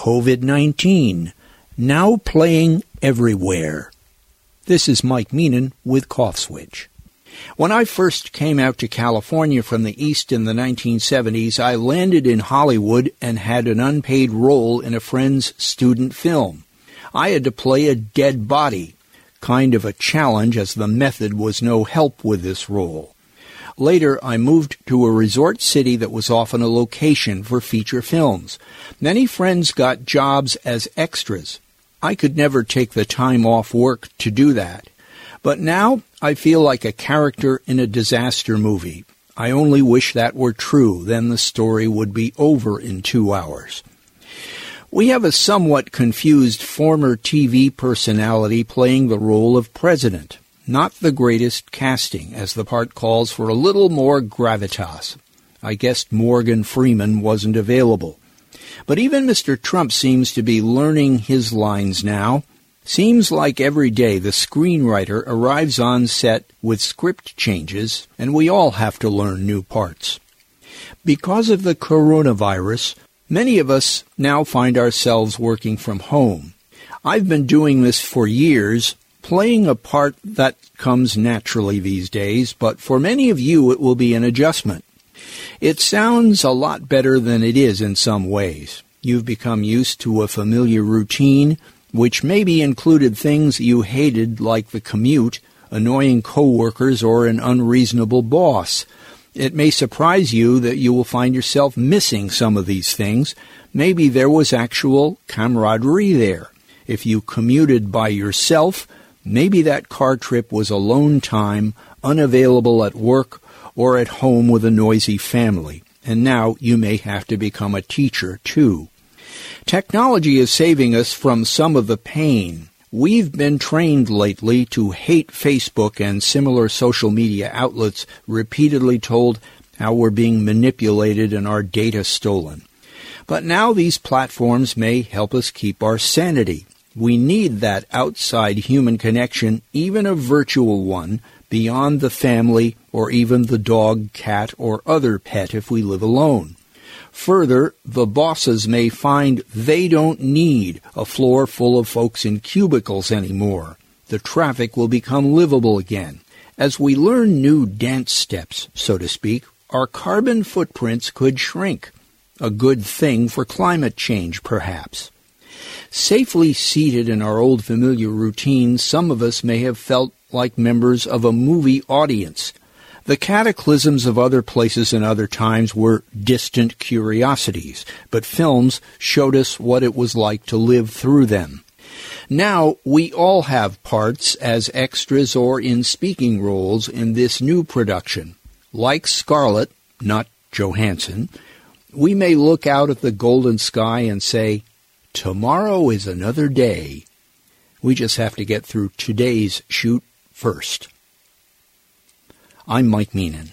COVID 19, now playing everywhere. This is Mike Meenan with Cough Switch. When I first came out to California from the East in the 1970s, I landed in Hollywood and had an unpaid role in a friend's student film. I had to play a dead body, kind of a challenge as the method was no help with this role. Later, I moved to a resort city that was often a location for feature films. Many friends got jobs as extras. I could never take the time off work to do that. But now I feel like a character in a disaster movie. I only wish that were true, then the story would be over in two hours. We have a somewhat confused former TV personality playing the role of president. Not the greatest casting, as the part calls for a little more gravitas. I guessed Morgan Freeman wasn't available. But even Mr. Trump seems to be learning his lines now. Seems like every day the screenwriter arrives on set with script changes, and we all have to learn new parts. Because of the coronavirus, many of us now find ourselves working from home. I've been doing this for years, playing a part that comes naturally these days, but for many of you it will be an adjustment. It sounds a lot better than it is in some ways. You've become used to a familiar routine, which maybe included things you hated like the commute, annoying coworkers, or an unreasonable boss. It may surprise you that you will find yourself missing some of these things. Maybe there was actual camaraderie there. If you commuted by yourself, Maybe that car trip was alone time, unavailable at work or at home with a noisy family, and now you may have to become a teacher too. Technology is saving us from some of the pain. We've been trained lately to hate Facebook and similar social media outlets, repeatedly told how we're being manipulated and our data stolen. But now these platforms may help us keep our sanity. We need that outside human connection, even a virtual one, beyond the family or even the dog, cat, or other pet if we live alone. Further, the bosses may find they don't need a floor full of folks in cubicles anymore. The traffic will become livable again. As we learn new dance steps, so to speak, our carbon footprints could shrink. A good thing for climate change, perhaps. Safely seated in our old familiar routines, some of us may have felt like members of a movie audience. The cataclysms of other places and other times were distant curiosities, but films showed us what it was like to live through them. Now we all have parts as extras or in speaking roles in this new production. Like Scarlett, not Johansson, we may look out at the golden sky and say, Tomorrow is another day. We just have to get through today's shoot first. I'm Mike Meenan.